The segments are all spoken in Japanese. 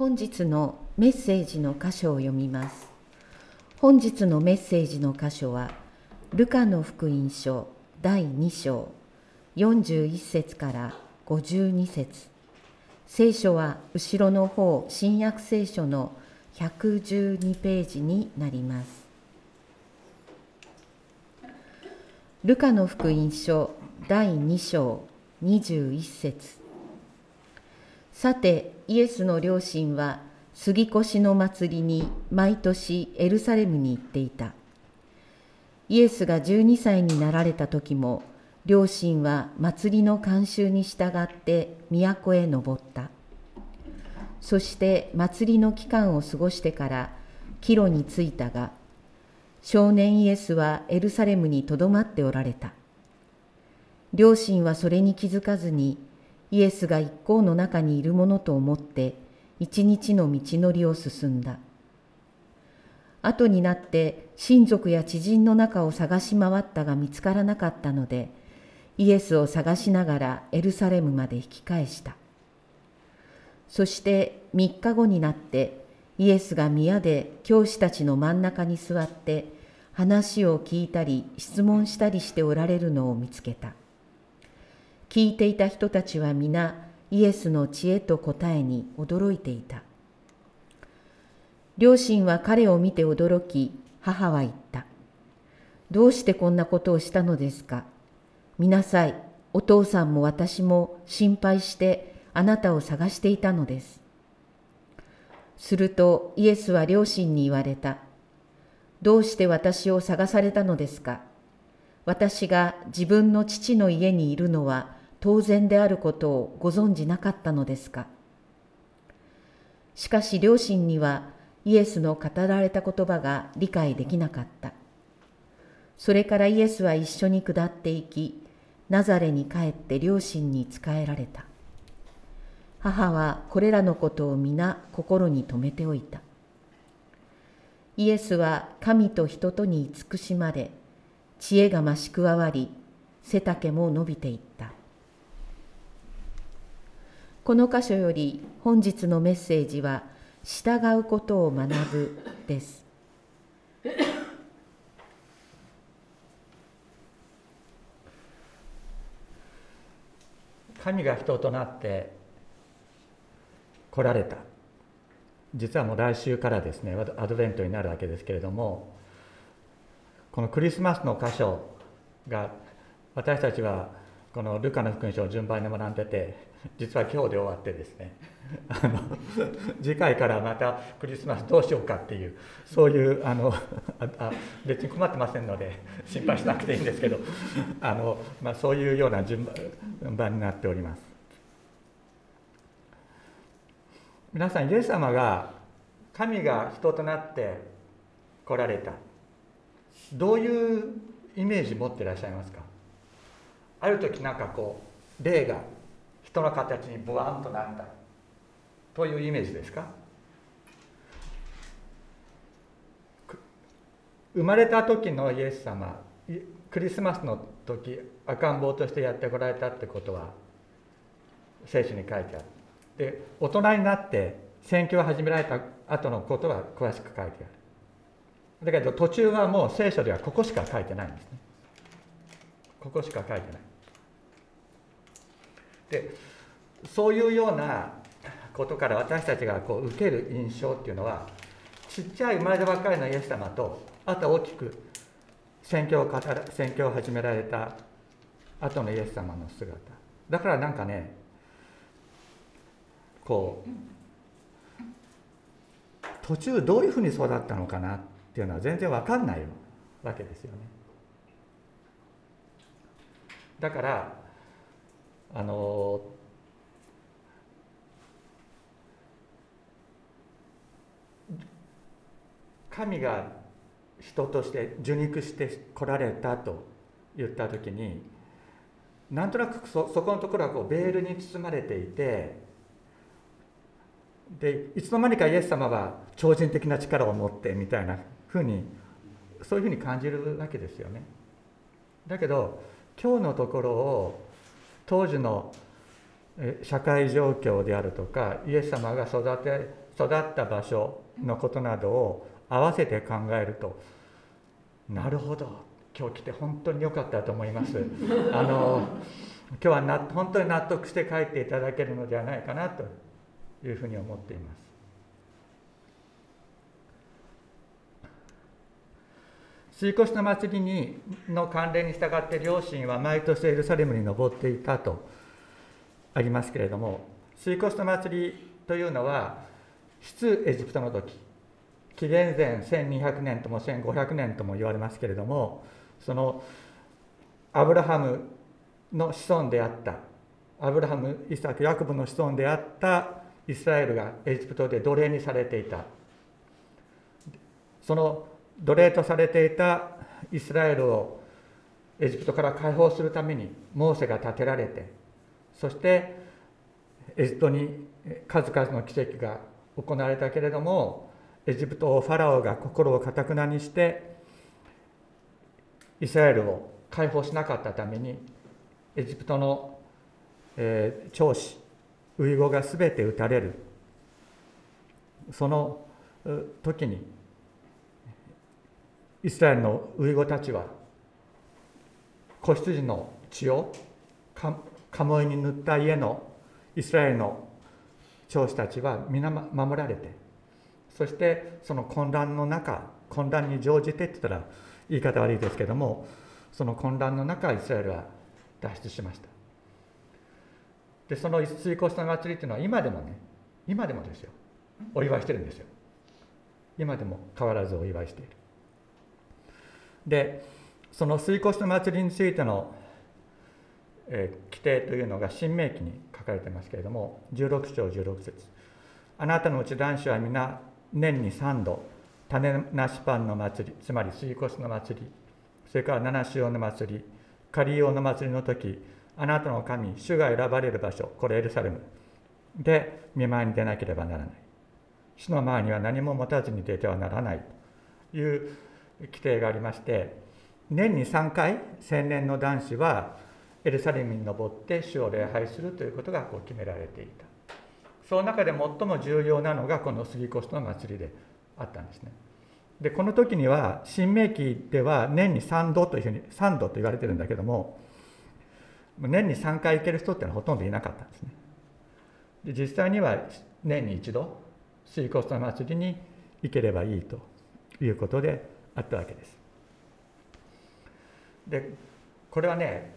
本日のメッセージの箇所を読みます。本日のメッセージの箇所はルカの福音書第2章41節から52節。聖書は後ろの方新約聖書の112ページになります。ルカの福音書第2章21節。さてイエスの両親は杉越の祭りに毎年エルサレムに行っていた。イエスが12歳になられた時も両親は祭りの慣習に従って都へ登った。そして祭りの期間を過ごしてから帰路に着いたが少年イエスはエルサレムにとどまっておられた。両親はそれに気づかずにイエスが一行の中にいるものと思って一日の道のりを進んだ。後になって親族や知人の中を探し回ったが見つからなかったのでイエスを探しながらエルサレムまで引き返した。そして3日後になってイエスが宮で教師たちの真ん中に座って話を聞いたり質問したりしておられるのを見つけた。聞いていた人たちは皆イエスの知恵と答えに驚いていた。両親は彼を見て驚き母は言った。どうしてこんなことをしたのですか？見なさいお父さんも私も心配してあなたを探していたのです。するとイエスは両親に言われた。どうして私を探されたのですか？私が自分の父の家にいるのは当然であることをご存じなかったのですか？しかし両親にはイエスの語られた言葉が理解できなかった。それからイエスは一緒に下っていき、ナザレに帰って両親に仕えられた。母はこれらのことを皆心に留めておいた。イエスは神と人とに慈しまれ、知恵が増し加わり、背丈も伸びていった。この箇所より本日のメッセージは従うことを学ぶです。神が人となって来られた。実はもう来週からですねアドベントになるわけですけれどもこのクリスマスの箇所が私たちはこのルカの福音書を順番に学んでて実は今日で終わってですね。あの次回からまたクリスマスどうしようかっていうそういうあのあ別に困ってませんので心配しなくていいんですけどあの、まあ、そういうような順番になっております。皆さんイエス様が神が人となって来られた。どういうイメージ持ってらっしゃいますか？ある時なんかこう霊が人の形にブワンとなった。というイメージですか？生まれた時のイエス様クリスマスの時赤ん坊としてやってこられたってことは聖書に書いてある。で大人になって宣教を始められた後のことは詳しく書いてある。だけど途中はもう聖書ではここしか書いてないんですね。ここしか書いてない。でそういうようなことから私たちがこう受ける印象っていうのはちっちゃい生まれたばっかりのイエス様とあと大きく宣教を語ら宣教を始められた後のイエス様の姿。だからなんかねこう途中どういうふうに育ったのかなっていうのは全然わかんないわけですよね。だからあの神が人として受肉して来られたと言った時になんとなくそそこのところはこうベールに包まれていてでいつの間にかイエス様は超人的な力を持ってみたいなふうにそういうふうに感じるわけですよね。だけど今日のところを当時の社会状況であるとかイエス様が育て育った場所のことなどを合わせて考えるとなるほど今日来て本当に良かったと思います。あの今日はな本当に納得して帰っていただけるのではないかなというふうに思っています。水越の祭りにの関連に従って両親は毎年エルサレムに登っていたとありますけれども水越の祭りというのは出エジプトの時紀元前1200年とも1500年とも言われますけれどもそのアブラハムの子孫であったアブラハムイサクヤコブの子孫であったイスラエルがエジプトで奴隷にされていた。その奴隷とされていたイスラエルをエジプトから解放するためにモーセが立てられてそしてエジプトに数々の奇跡が行われたけれどもエジプトをファラオが心をかたくなにしてイスラエルを解放しなかったためにエジプトの、えー、長子ウイゴが全て撃たれる。その時にイスラエルのウイゴたちは子羊の血を鴨居に塗った家のイスラエルの長子たちは皆守られてそしてその混乱の中混乱に乗じてって言ったら言い方悪いですけどもその混乱の中イスラエルは脱出しました。でその水越の祭りっていうのは今でもね今でもですよ。お祝いしてるんですよ。今でも変わらずお祝いしている。でその水越の祭りについての、えー、規定というのが新明記に書かれてますけれども16章16節。あなたのうち男子は皆年に3度種なしパンの祭りつまり水越の祭りそれから七潮の祭り仮用の祭りの時あなたの神主が選ばれる場所これエルサレム。で見舞いに出なければならない。主の前には何も持たずに出てはならないという規定がありまして年に3回青年の男子はエルサレムに登って主を礼拝するということがこう決められていた。その中で最も重要なのがこの杉越の祭りであったんですね。でこの時には新明記では年に3度というふうに3度と言われてるんだけども年に3回行ける人っていうのはほとんどいなかったんですね。で実際には年に一度水越の祭りに行ければいいということであったわけです。でこれはね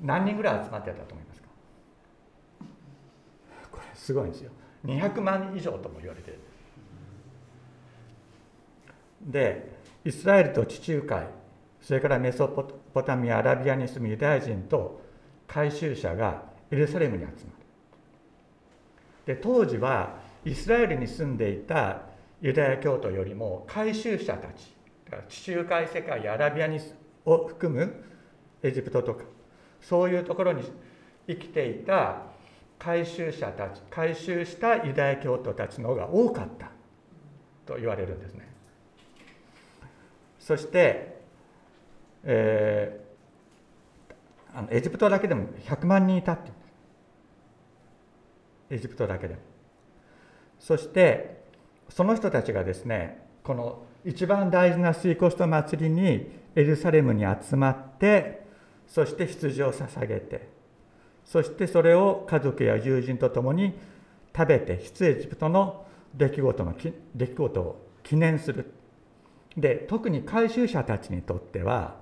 何人ぐらい集まってたと思いますか？これすごいんですよ。200万以上とも言われてる。でイスラエルと地中海それからメソポタミアアラビアに住むユダヤ人と改宗者がエルサレムに集まる。で当時はイスラエルに住んでいたユダヤ教徒よりも改宗者たち地中海世界やアラビアにを含むエジプトとかそういうところに生きていた改宗者たち改宗したユダヤ教徒たちの方が多かったと言われるんですね。そして、えー、あのエジプトだけでも100万人いたって。エジプトだけでも。そしてその人たちがですねこの一番大事な水越と祭りにエルサレムに集まってそして羊を捧げてそしてそれを家族や友人と共に食べて出エジプトの出来事の出来事を記念する。で特に回収者たちにとっては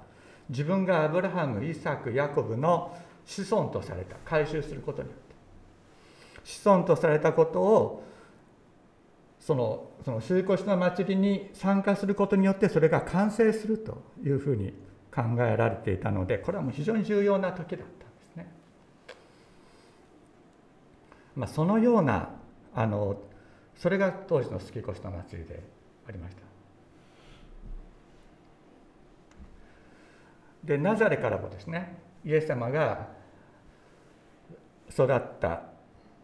自分がアブラハムイサクヤコブの子孫とされた回収することによって子孫とされたことをそのその週越の祭りに参加することによってそれが完成するというふうに考えられていたのでこれはもう非常に重要な時だったんですね。まあ、そのようなあのそれが当時の月越の祭りでありました。でナザレからもですねイエス様が育った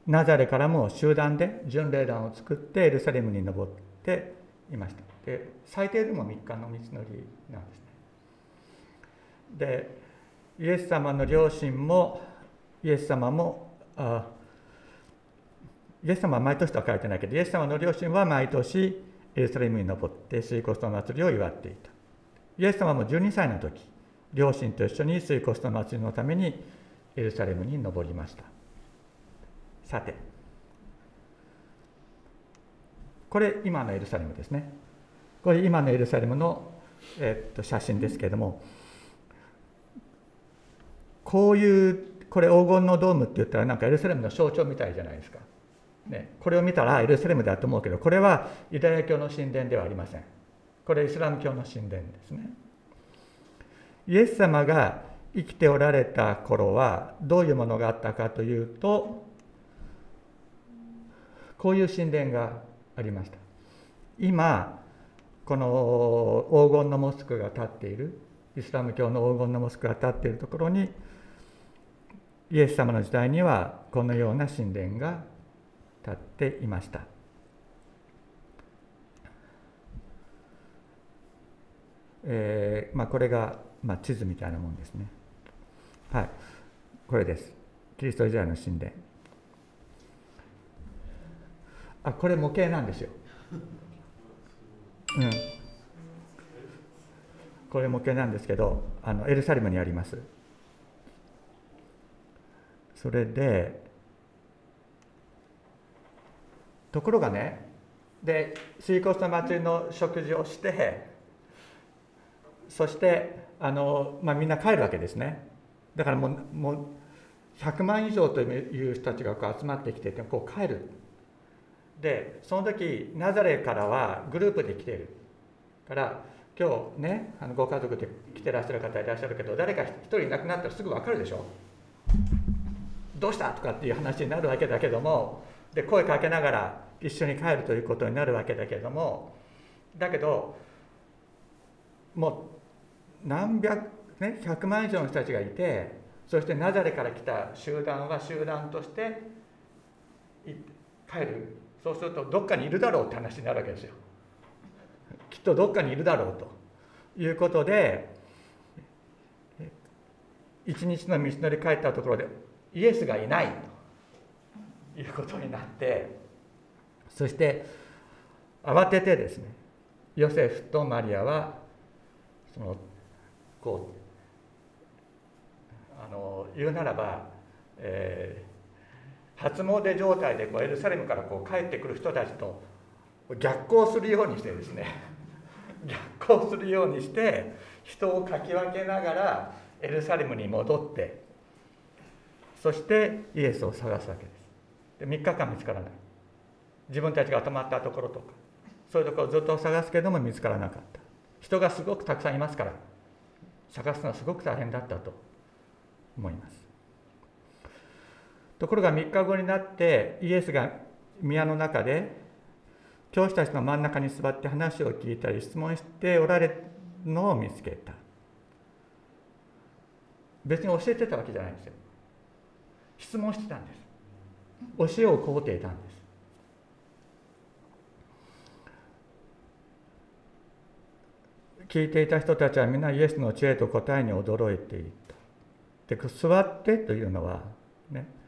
ナザレからも集団で巡礼団を作ってエルサレムに登っていました。で最低でも3日の道のりなんですね。でイエス様の両親もイエス様もあイエス様は毎年とは書いてないけどイエス様の両親は毎年エルサレムに登って水コストの祭りを祝っていた。イエス様も12歳の時両親と一緒に水コスト祭りのためにエルサレムに登りました。さて。これ今のエルサレムですね。これ今のエルサレムの、えっと写真ですけれども。こういうこれ黄金のドームって言ったらなんかエルサレムの象徴みたいじゃないですか、ね、これを見たらエルサレムだと思うけどこれはユダヤ教の神殿ではありません。これイスラム教の神殿ですね。イエス様が生きておられた頃はどういうものがあったかというとこういう神殿がありました。今この黄金のモスクが立っているイスラム教の黄金のモスクが立っているところにイエス様の時代にはこのような神殿が立っていました。えーまあ、これが、まあ、地図みたいなもんですね。はい。これです。キリスト時代の神殿。あこれ模型なんですよ。うん。これ模型なんですけどあのエルサレムにあります。それでところがねで水コスト祭りの食事をしてそしてあの、まあ、みんな帰るわけですね。だからもうもう100万以上という人たちがこう集まってきてこう帰る。でその時ナザレからはグループで来てる。から今日ねあのご家族で来てらっしゃる方いらっしゃるけど誰か一人いなくなったらすぐ分かるでしょ。どうしたとかっていう話になるわけだけどもで声かけながら一緒に帰るということになるわけだけどもだけどもう何百、ね、100万以上の人たちがいてそしてナザレから来た集団は集団として帰るそうするとどっかにいるだろうって話になるわけですよ。きっとどっかにいるだろうということで一日の道のり帰ったところでイエスがいないということになってそして慌ててですねヨセフとマリアはそのこうあの言うならば、えー、初詣状態でこうエルサレムからこう帰ってくる人たちと逆行するようにしてですね 逆行するようにして人をかき分けながらエルサレムに戻ってそしてイエスを探すわけです。で3日間見つからない。自分たちが泊まったところとかそういうところをずっと探すけども見つからなかった。人がすごくたくさんいますから探すのはすごく大変だったと思います。ところが3日後になってイエスが宮の中で教師たちの真ん中に座って話を聞いたり質問しておられるのを見つけた。別に教えてたわけじゃないんですよ。質問してたんです。教えを請うていたんです。聞いていた人たちは皆イエスの知恵と答えに驚いていた。で座ってというのはね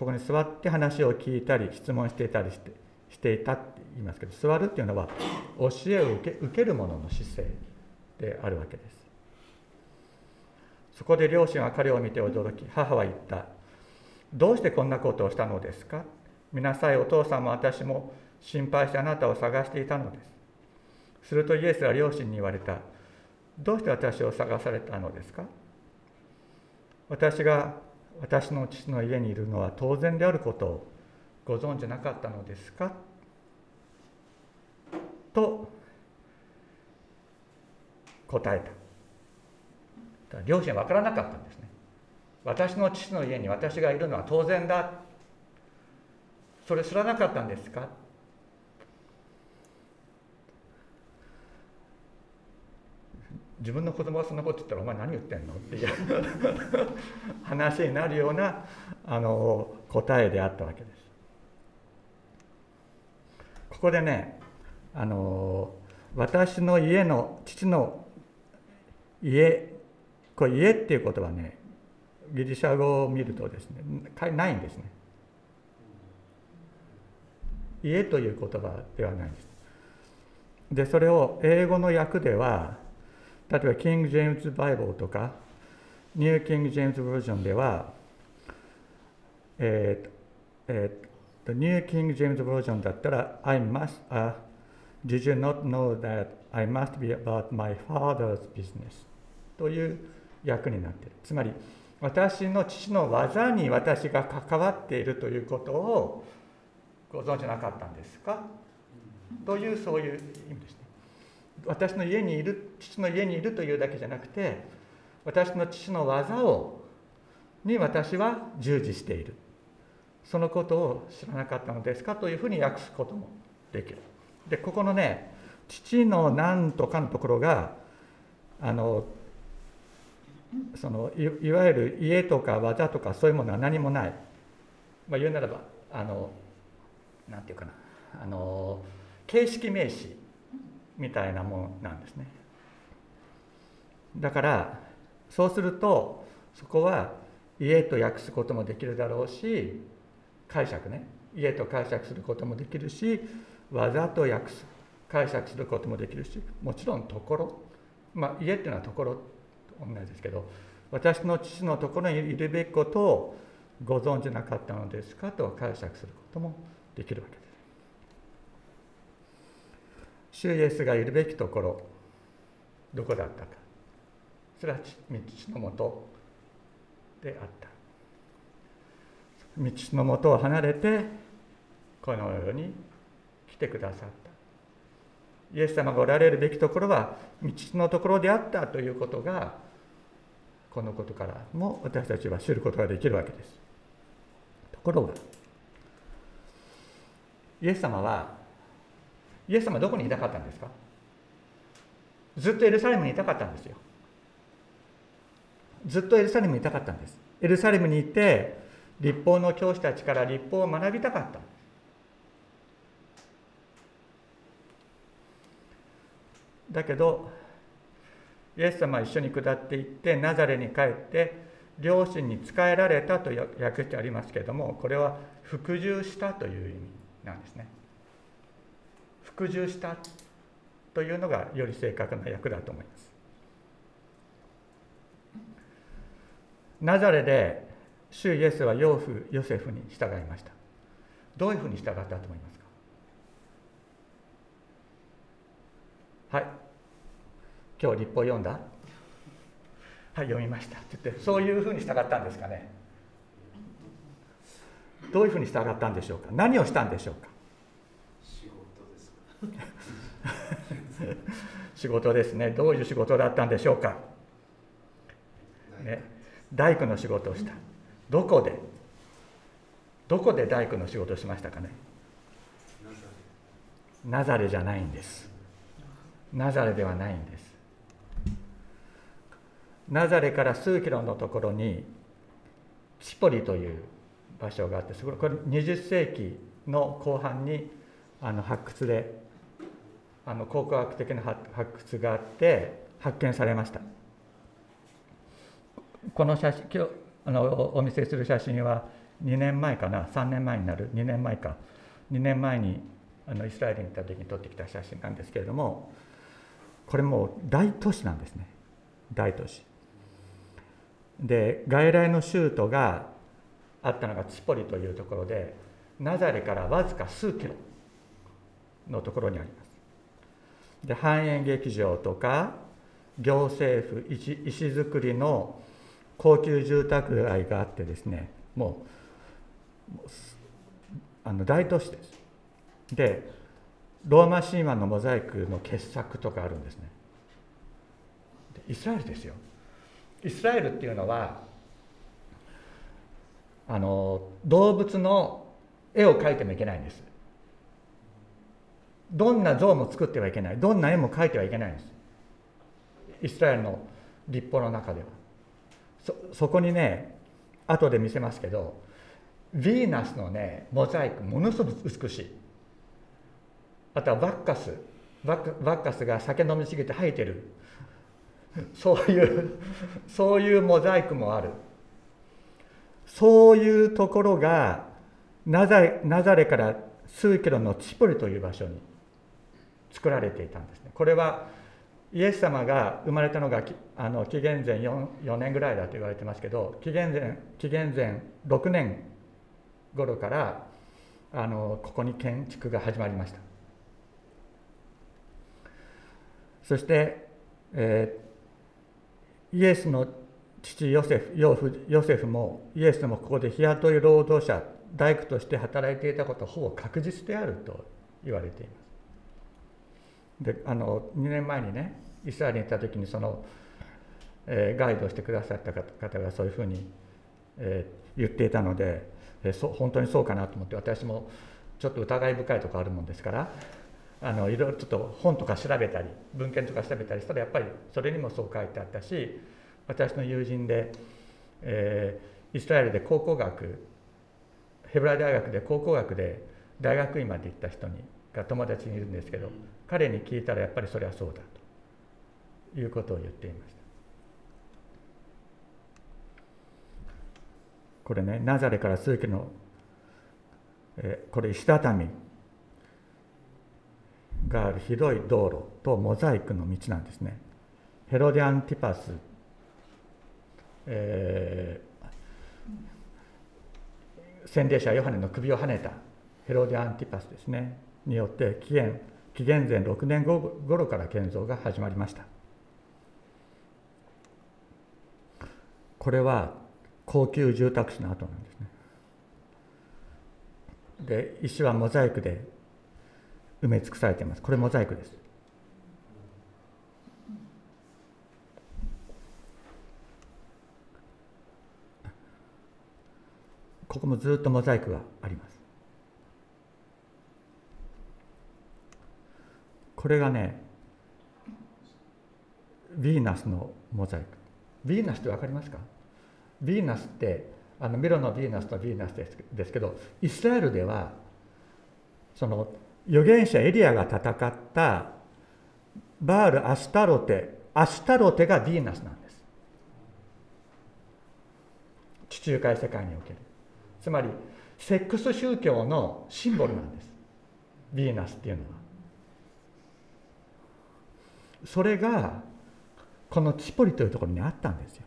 ここに座って話を聞いたり質問していたりしてしていたって言いますけど座るっていうのは教えを受け受ける者の姿勢であるわけです。そこで両親は彼を見て驚き母は言った。どうしてこんなことをしたのですか？見なさいお父さんも私も心配してあなたを探していたのです。するとイエスは両親に言われた。どうして私を探されたのですか？私が私の父の家にいるのは当然であることをご存じなかったのですか？と答えた。両親は分からなかったんですね。私の父の家に私がいるのは当然だ。それ知らなかったんですか？自分の子供がそんなこと言ったらお前何言ってんの？っていう 話になるようなあの答えであったわけです。ここでねあの私の家の父の家これ家っていうことはねギリシャ語を見るとですねないんですね。家という言葉ではないんです。でそれを英語の訳では例えばキング・ジェームズ・バイブルとかニュー・キング・ジェームズ・バージョンではえーえー、ニュー・キング・ジェームズ・バージョンだったら I must、uh, Did you not know that I must be about my father's business? という訳になっている。つまり私の父の技に私が関わっているということをご存じなかったんですか？というそういう意味です。私の家にいる父の家にいるというだけじゃなくて私の父の技をに私は従事している。そのことを知らなかったのですかというふうに訳すこともできる。でここのね父の何とかのところがあのそのいいわゆる家とか技とかそういうものは何もない、まあ、言うならばあのなんていうかな。あの形式名詞。みたいなものなんですねだからそうするとそこは家と訳すこともできるだろうし解釈ね家と解釈することもできるし技と訳す解釈することもできるしもちろんところまあ家っていうのはところと同じですけど私の父のところにいるべきことをご存じなかったのですかと解釈することもできるわけです。主イエスがいるべきところどこだったか。それは道のもとであった。道のもとを離れてこの世に来てくださった。イエス様がおられるべきところは道のところであったということがこのことからも私たちは知ることができるわけです。ところがイエス様はイエス様どこにいたかったんですか？ずっとエルサレムにいたかったんですよ。ずっとエルサレムにいたかったんです。エルサレムにいて立法の教師たちから立法を学びたかった。だけどイエス様は一緒に下っていってナザレに帰って両親に仕えられたと訳してありますけれどもこれは服従したという意味なんですね。服従したというのがより正確な訳だと思います。ナザレで主イエスは養父ヨセフに従いました。どういうふうに従ったと思いますか？はい。今日立法読んだ？はい読みました。って言ってそういうふうに従ったんですかね。どういうふうに従ったんでしょうか？何をしたんでしょうか？仕事ですね。どういう仕事だったんでしょうか、ね、大工の仕事をした。どこで？どこで大工の仕事をしましたかね？ナザレ。じゃないんです。ナザレではないんです。ナザレから数キロのところにチポリという場所があってこれ20世紀の後半にあの発掘であの考古学的な発掘があって発見されました。この写真今日あのお見せする写真は2年前かな3年前になる2年前か2年前にあのイスラエルに行った時に撮ってきた写真なんですけれどもこれもう大都市なんですね。大都市。で外来の州都があったのがチポリというところでナザレからわずか数キロのところにあります。で繁栄劇場とか行政府石石造りの高級住宅街があってですねもうあの大都市です。でローマ神話のモザイクの傑作とかあるんですね。イスラエルですよ。イスラエルっていうのはあの動物の絵を描いてもいけないんです。どんな像も作ってはいけない。どんな絵も描いてはいけないんです。イスラエルの立法の中では。そそこにね後で見せますけどヴィーナスのねモザイクものすごく美しい。あとはバッカス。バッカスが酒飲みすぎて吐いてる。そういうそういうモザイクもある。そういうところがナザナザレから数キロのチポリという場所に作られていたんですね。これはイエス様が生まれたのがあの紀元前 4, 4年ぐらいだと言われてますけど紀元前紀元前6年頃からあのここに建築が始まりました。そして、えー、イエスの父ヨセフヨセフもイエスもここで日雇い労働者大工として働いていたことほぼ確実であると言われています。であの2年前にねイスラエルに行った時にその、えー、ガイドをしてくださった方がそういうふうに、えー、言っていたので、えー、そ本当にそうかなと思って私もちょっと疑い深いとこあるもんですからあのいろいろちょっと本とか調べたり文献とか調べたりしたらやっぱりそれにもそう書いてあったし私の友人で、えー、イスラエルで高校学ヘブライ大学で高校学で大学院まで行った人にが友達にいるんですけど彼に聞いたらやっぱりそれはそうだということを言っていました。これねナザレから数キロの、え、これ石畳がある広い道路とモザイクの道なんですね。ヘロディアンティパス、えー、洗礼者ヨハネの首をはねたヘロディアンティパスですね。によって紀元紀元前6年後頃から建造が始まりました。これは高級住宅地の跡なんですね。で石はモザイクで埋め尽くされています。これモザイクです。ここもずっとモザイクがあります。これがねヴィーナスのモザイク。ヴィーナスって分かりますか？ヴィーナスってあのミロのヴィーナスとヴィーナスですですけどイスラエルではその預言者エリアが戦ったバール・アスタロテアスタロテがヴィーナスなんです。地中海世界における。つまりセックス宗教のシンボルなんです。ヴィーナスっていうのは。それがこのチポリというところにあったんですよ。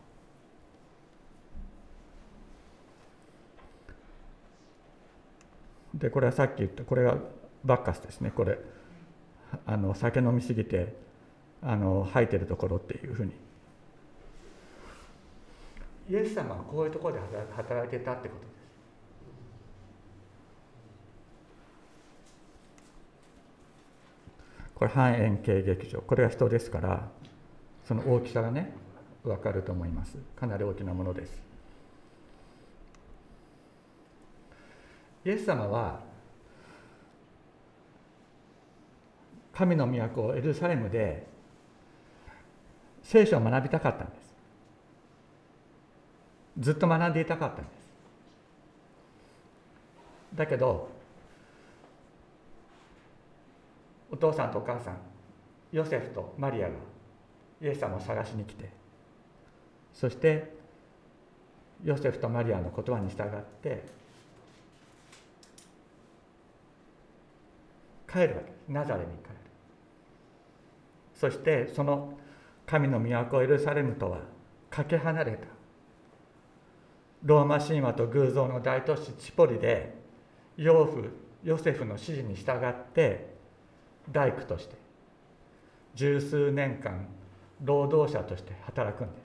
でこれはさっき言ったこれがバッカスですね。これあの酒飲みすぎてあの吐いてるところっていうふうに。イエス様はこういうところで働いてたってことですこれ半円形劇場。これが人ですからその大きさがね分かると思います。かなり大きなものです。イエス様は神の都エルサレムで聖書を学びたかったんです。ずっと学んでいたかったんです。だけどお父さんとお母さんヨセフとマリアがイエス様を探しに来てそしてヨセフとマリアの言葉に従って帰るわけ。ナザレに帰る。そしてその神の都エルサレムとはかけ離れた。ローマ神話と偶像の大都市チポリで養父ヨセフの指示に従って大工として十数年間労働者として働くんです。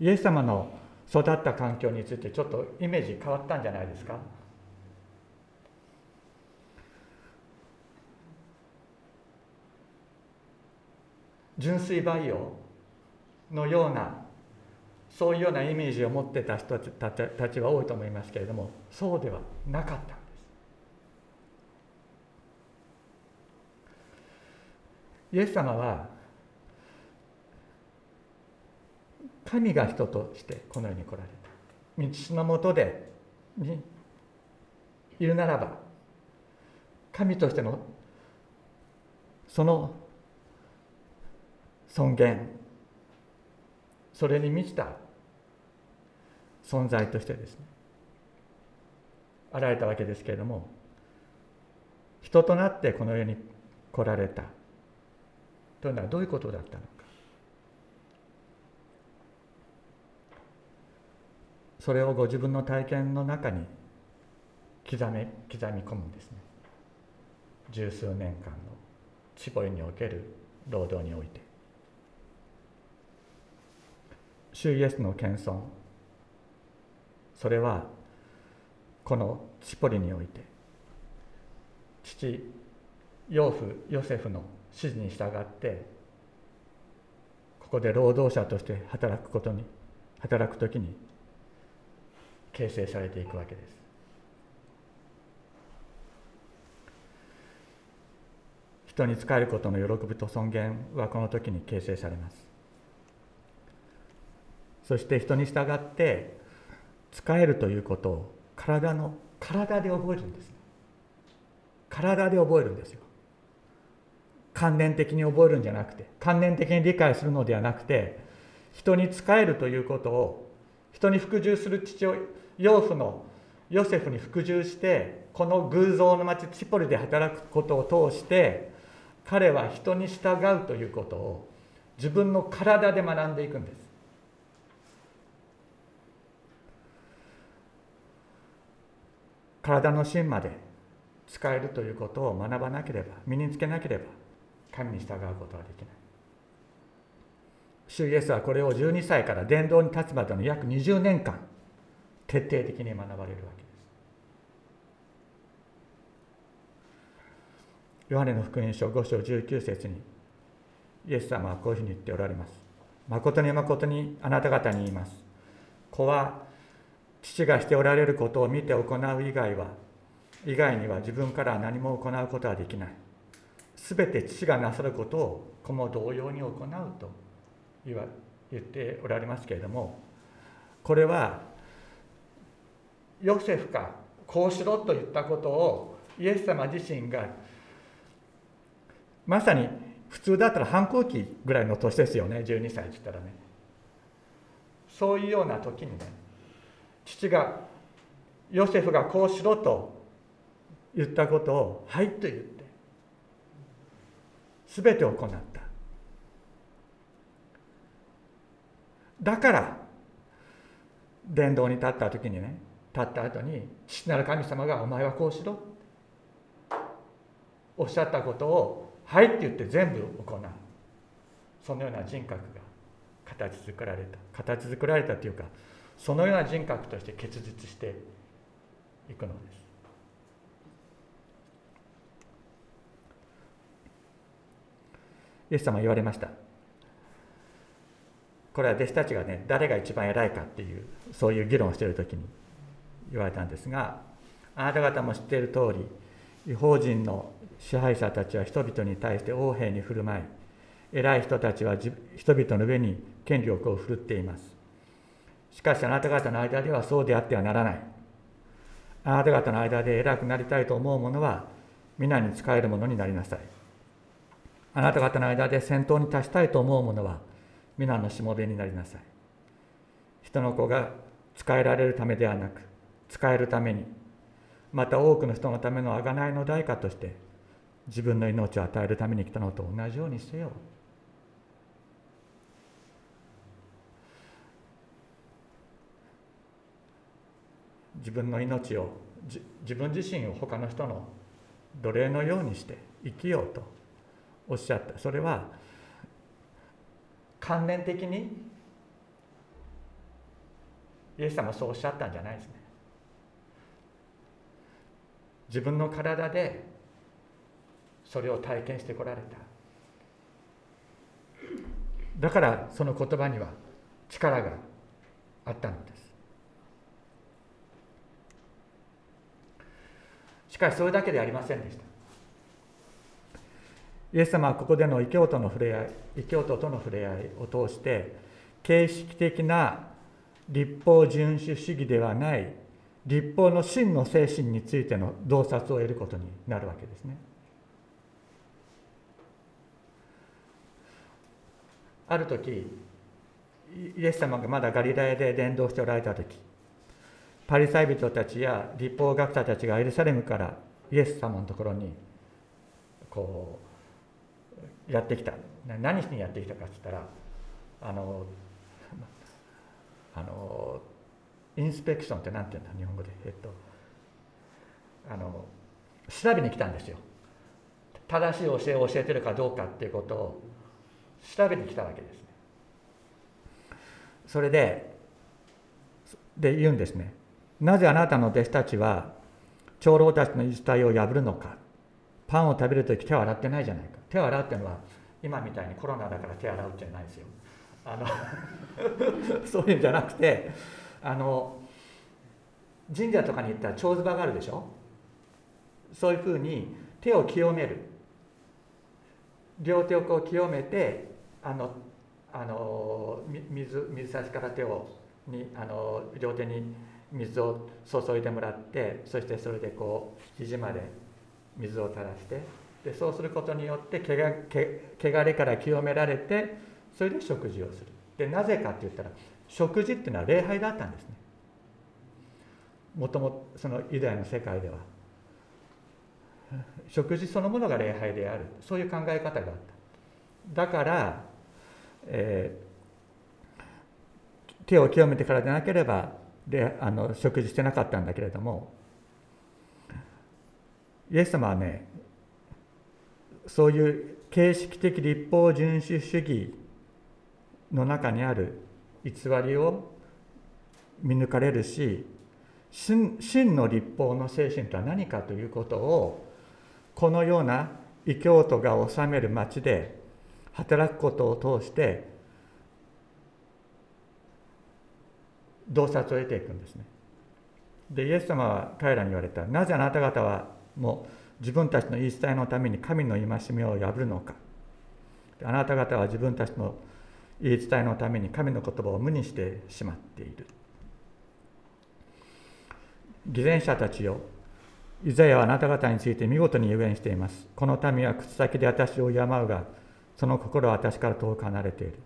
イエス様の育った環境についてちょっとイメージ変わったんじゃないですか？純粋培養のようなそういうようなイメージを持ってた人たちは多いと思いますけれどもそうではなかったんです。イエス様は神が人としてこの世に来られた。道のもとでにいるならば神としてのその尊厳。それに満ちた存在としてですねあられたわけですけれども人となってこの世に来られたというのはどういうことだったのか。それをご自分の体験の中に刻め刻み込むんですね。十数年間のチボリにおける労働において。主イエスの謙遜。それはこのチポリにおいて父養父ヨセフの指示に従ってここで労働者として働くことに働く時に形成されていくわけです。人に仕えることの喜びと尊厳はこの時に形成されます。そして人に従って使えるということを体の体で覚えるんです体で覚えるんですよ。観念的に覚えるんじゃなくて観念的に理解するのではなくて人に仕えるということを人に服従する父親養父のヨセフに服従してこの偶像の町チポリで働くことを通して彼は人に従うということを自分の体で学んでいくんです。体の芯まで使えるということを学ばなければ身につけなければ神に従うことはできない。主イエスはこれを12歳から伝道に立つまでの約20年間徹底的に学ばれるわけです。ヨハネの福音書5章19節にイエス様はこういうふうに言っておられます。誠に誠にあなた方に言います。子は父がしておられることを見て行う以外は以外には自分から何も行うことはできない。すべて父がなさることを子も同様に行うと言わ言っておられますけれどもこれはヨセフがこうしろと言ったことをイエス様自身がまさに普通だったら反抗期ぐらいの年ですよね。12歳って言ったらね。そういうような時にね父がヨセフがこうしろと言ったことを「はい」と言って全て行った。だから伝道に立った時にね立った後に父なる神様が「お前はこうしろ」おっしゃったことを「はい」って言って全部行う。そのような人格が形作られた。形作られたというかそのような人格として結実していくのです。イエス様言われました。これは弟子たちがね誰が一番偉いかっていうそういう議論をしている時に言われたんですがあなた方も知っている通り違法人の支配者たちは人々に対して横柄に振る舞い偉い人たちは人々の上に権力を振るっています。しかしあなた方の間ではそうであってはならない。あなた方の間で偉くなりたいと思う者は皆に仕える者になりなさい。あなた方の間で先頭に立ちたいと思う者は皆のしもべになりなさい。人の子が使えられるためではなく使えるためにまた多くの人のための贖いの代価として自分の命を与えるために来たのと同じようにせよ。自分の命を自分自身を他の人の奴隷のようにして生きようとおっしゃった。それは観念的にイエス様はそうおっしゃったんじゃないですね。自分の体でそれを体験してこられた。だからその言葉には力があったので。すしかしそれだけではありませんでしたイエス様はここでの異教徒の触れ合い異教徒との触れ合いを通して形式的な立法遵守主義ではない立法の真の精神についての洞察を得ることになるわけですね。ある時イエス様がまだガリラヤで伝道しておられた時パリサイ人たちや立法学者たちがエルサレムからイエス様のところにこうやってきた。何しにやってきたかっつったらあのあのインスペクションって何て言うんだ日本語でえっとあの調べに来たんですよ。正しい教えを教えてるかどうかっていうことを調べに来たわけですね。それでで言うんですね。なぜあなたの弟子たちは長老たちの言い伝えを破るのか。パンを食べるとき手を洗ってないじゃないか。手を洗うっていうのは今みたいにコロナだから手を洗うじゃないですよ。あの そういうんじゃなくてあの神社とかに行ったら長ズ場があるでしょ？そういうふうに手を清める。両手をこう清めてあのあの水水差しから手をにあの両手に水を注いでもらってそしてそれでこう肘まで水を垂らしてでそうすることによってけがけ汚れから清められてそれで食事をする。でなぜかって言ったら食事っていうのは礼拝だったんですね。もともとそのユダヤの世界では。食事そのものが礼拝である。そういう考え方があった。だから、えー、手を清めてからでなければであの食事してなかったんだけれどもイエス様はねそういう形式的立法遵守主義の中にある偽りを見抜かれるし真の立法の精神とは何かということをこのような異教徒が治める町で働くことを通して洞察を得ていくんですね。でイエス様は彼らに言われた。なぜあなた方はもう自分たちの言い伝えのために神の戒めを破るのか。あなた方は自分たちの言い伝えのために神の言葉を無にしてしまっている。偽善者たちよ。イザヤはあなた方について見事に遊園しています。この民は口先で私を敬うがその心は私から遠く離れている。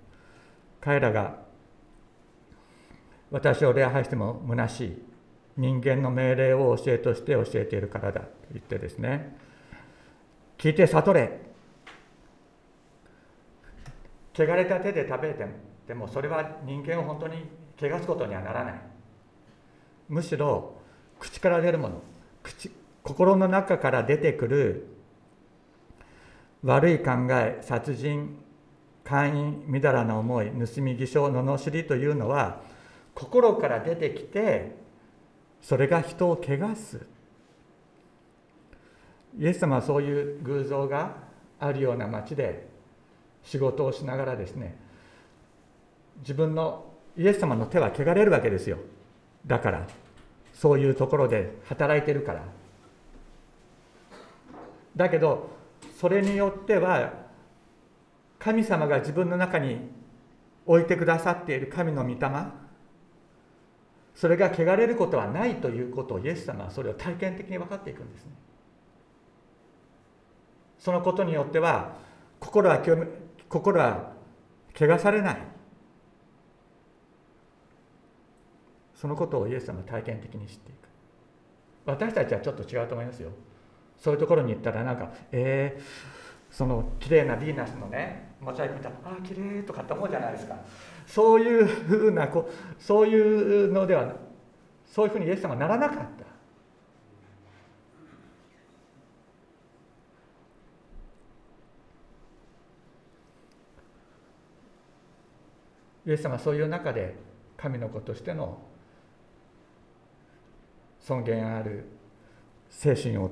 彼らが私を礼拝しても虚しい人間の命令を教えとして教えているからだと言ってですね。聞いて悟れ。汚れた手で食べてもでもそれは人間を本当に汚すことにはならない。むしろ口から出るもの口心の中から出てくる悪い考え殺人姦淫みだらな思い盗み偽証罵りというのは心から出てきてそれが人を汚す。イエス様はそういう偶像があるような町で仕事をしながらですね自分のイエス様の手は汚れるわけですよ。だからそういうところで働いてるから。だけどそれによっては神様が自分の中に置いてくださっている神の御霊それが汚れることはないということをイエス様はそれを体験的に分かっていくんですね。そのことによっては心は心は汚されない。そのことをイエス様は体験的に知っていく。私たちはちょっと違うと思いますよ。そういうところに行ったらなんかえー、その綺麗なヴィーナスのねモザイク見たらああ綺麗とかって思うじゃないですか。そういうふうなこうそういうのではそういうふうにイエス様はならなかった。イエス様はそういう中で神の子としての尊厳ある精神を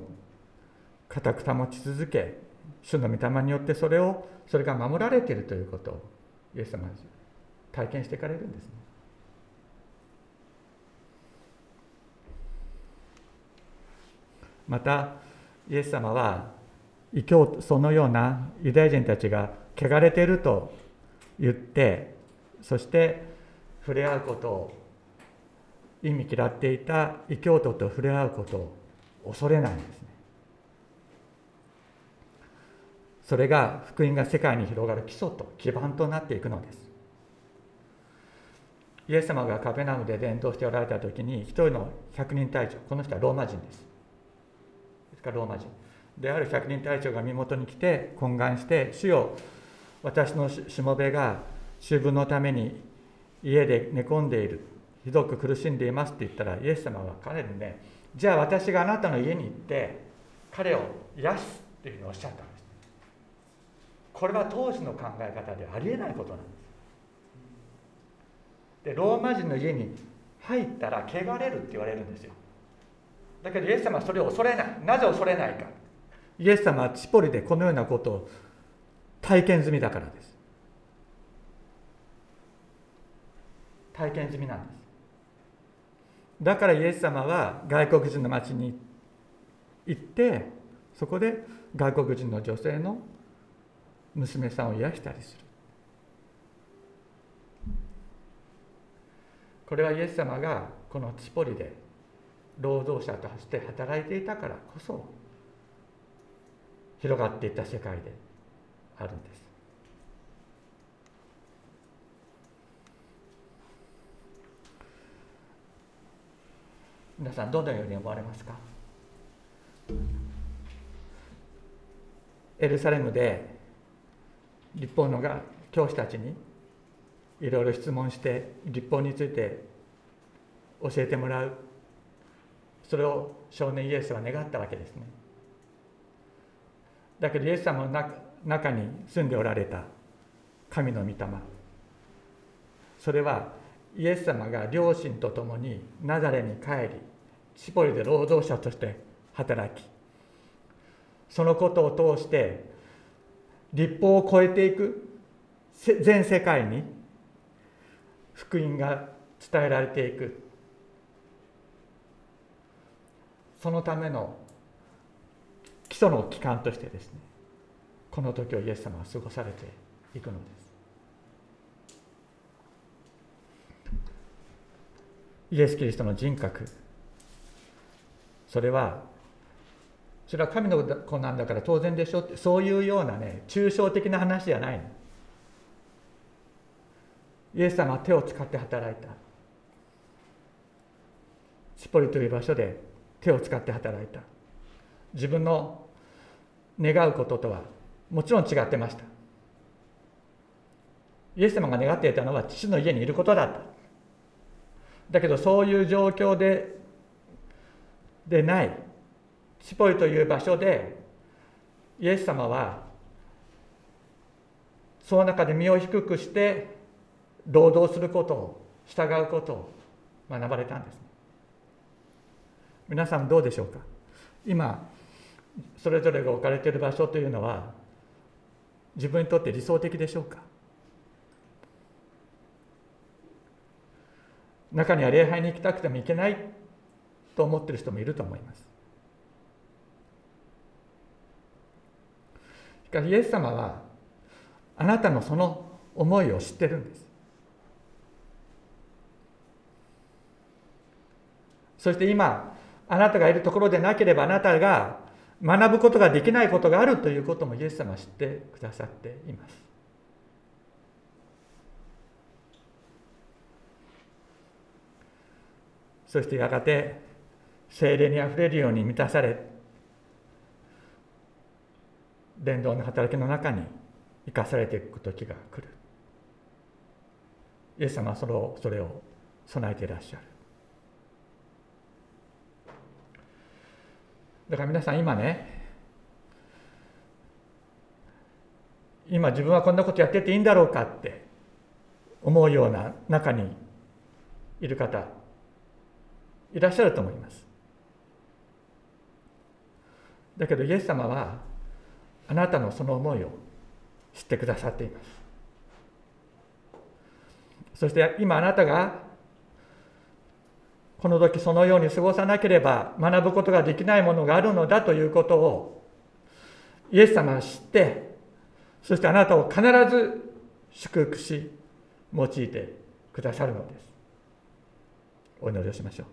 固く保ち続け主の御霊によってそれをそれが守られているということをイエス様は体験していかれるんですね。またイエス様は異教そのようなユダヤ人たちが汚れていると言ってそして触れ合うことを意味嫌っていた異教徒と触れ合うことを恐れないんですね。それが福音が世界に広がる基礎と基盤となっていくのです。イエス様がカペナムで伝道しておられた時に一人の百人隊長この人はローマ人です。ですからローマ人。である百人隊長が身元に来て懇願して「主よ私のしもべが秋分のために家で寝込んでいる。ひどく苦しんでいます」って言ったらイエス様は彼にね「じゃあ私があなたの家に行って彼を癒す」っていうふうにおっしゃったんです。これは当時の考え方でありえないことなんです。でローマ人の家に入ったら汚れるって言われるんですよ。だけどイエス様はそれを恐れない。なぜ恐れないか。イエス様はチポリでこのようなことを体験済みだからです。体験済みなんです。だからイエス様は外国人の町に行ってそこで外国人の女性の娘さんを癒したりするこれはイエス様がこのチポリで労働者として働いていたからこそ広がっていった世界であるんです。皆さんどのように思われますか？エルサレムで立法のが教師たちにいろいろ質問して立法について教えてもらう。それを少年イエスは願ったわけですね。だけどイエス様の中に住んでおられた神の御霊。それはイエス様が両親と共にナザレに帰りチポリで労働者として働きそのことを通して立法を超えていく全世界に福音が伝えられていく。そのための基礎の期間としてですねこの時をイエス様は過ごされていくのです。イエス・キリストの人格。それはそれは神の子なんだから当然でしょってそういうようなね抽象的な話じゃないの。イエス様は手を使って働いた。チポリという場所で手を使って働いた。自分の願うこととはもちろん違ってました。イエス様が願っていたのは父の家にいることだった。だけどそういう状況ででない。チポリという場所でイエス様はその中で身を低くして労働することを従うことを学ばれたんです皆さんどうでしょうか？今それぞれが置かれている場所というのは自分にとって理想的でしょうか？中には礼拝に行きたくても行けないと思ってる人もいると思います。しかしイエス様はあなたのその思いを知ってるんです。そして今あなたがいるところでなければあなたが学ぶことができないことがあるということもイエス様は知ってくださっています。そしてやがて精霊にあふれるように満たされ伝道の働きの中に生かされていく時が来る。イエス様はそれをそれを備えていらっしゃる。だから皆さん今ね今自分はこんなことやってていいんだろうかって思うような中にいる方いらっしゃると思います。だけどイエス様はあなたのその思いを知ってくださっています。そして今あなたがこの時そのように過ごさなければ学ぶことができないものがあるのだということをイエス様は知ってそしてあなたを必ず祝福し用いてくださるのです。お祈りをしましょう。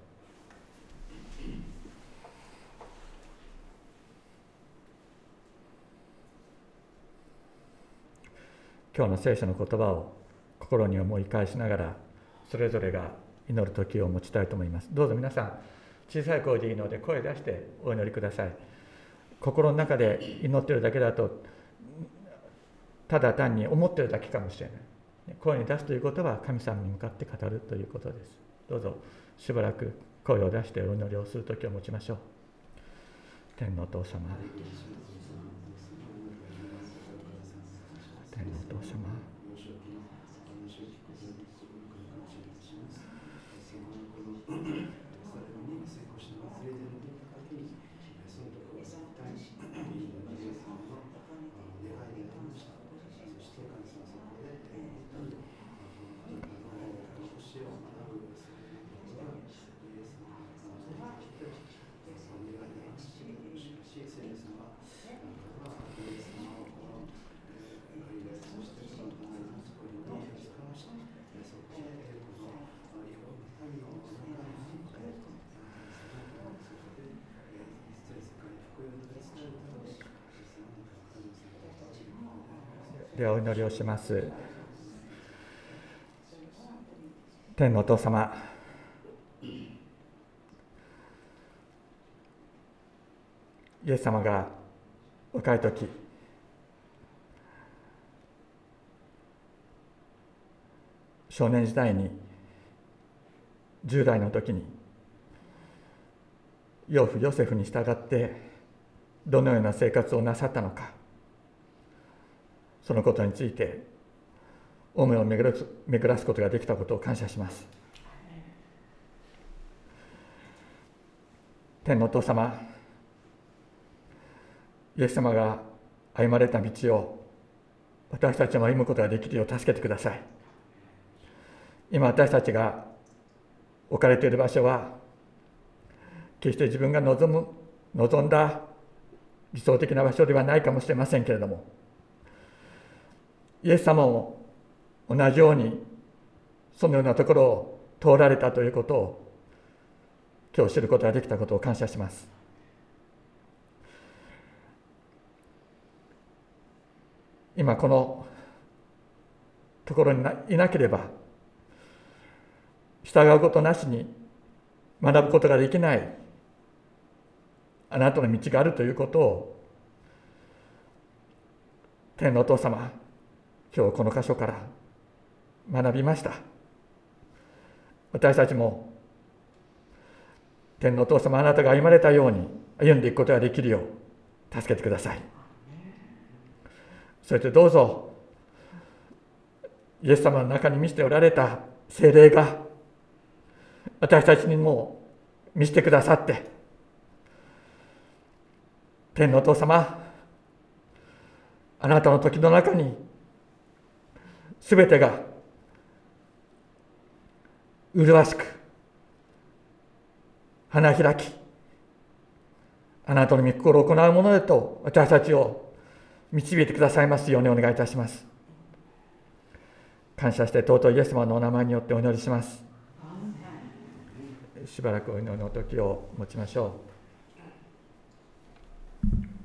今日の聖書の言葉を心に思い返しながらそれぞれが祈る時を持ちたいと思います。どうぞ皆さん小さい声でいいので声出してお祈りください。心の中で祈ってるだけだとただ単に思ってるだけかもしれない。声に出すということは神様に向かって語るということです。どうぞしばらく声を出してお祈りをする時を持ちましょう。天のお父様。天のお父様。祈りをします。天のお父様イエス様が若い時少年時代に10代の時に養父ヨセフに従ってどのような生活をなさったのかそのことについて思いを巡らすことができたことを感謝します。天のお父様イエス様が歩まれた道を私たちも歩むことができるよう助けてください。今私たちが置かれている場所は決して自分が望む望んだ理想的な場所ではないかもしれませんけれどもイエス様も同じようにそのようなところを通られたということを今日知ることができたことを感謝します。今このところにいなければ従うことなしに学ぶことができないあなたの道があるということを天のお父様今日この箇所から学びました。私たちも天のお父様あなたが歩まれたように歩んでいくことができるよう助けてください。そしてどうぞイエス様の中に見せておられた精霊が私たちにも見せてくださって天のお父様あなたの時の中にすべてが麗しく花開きあなたの御心を行うものへと私たちを導いてくださいますようにお願いいたします。感謝して尊いイエス様のお名前によってお祈りします。しばらくお祈りの時を持ちましょう。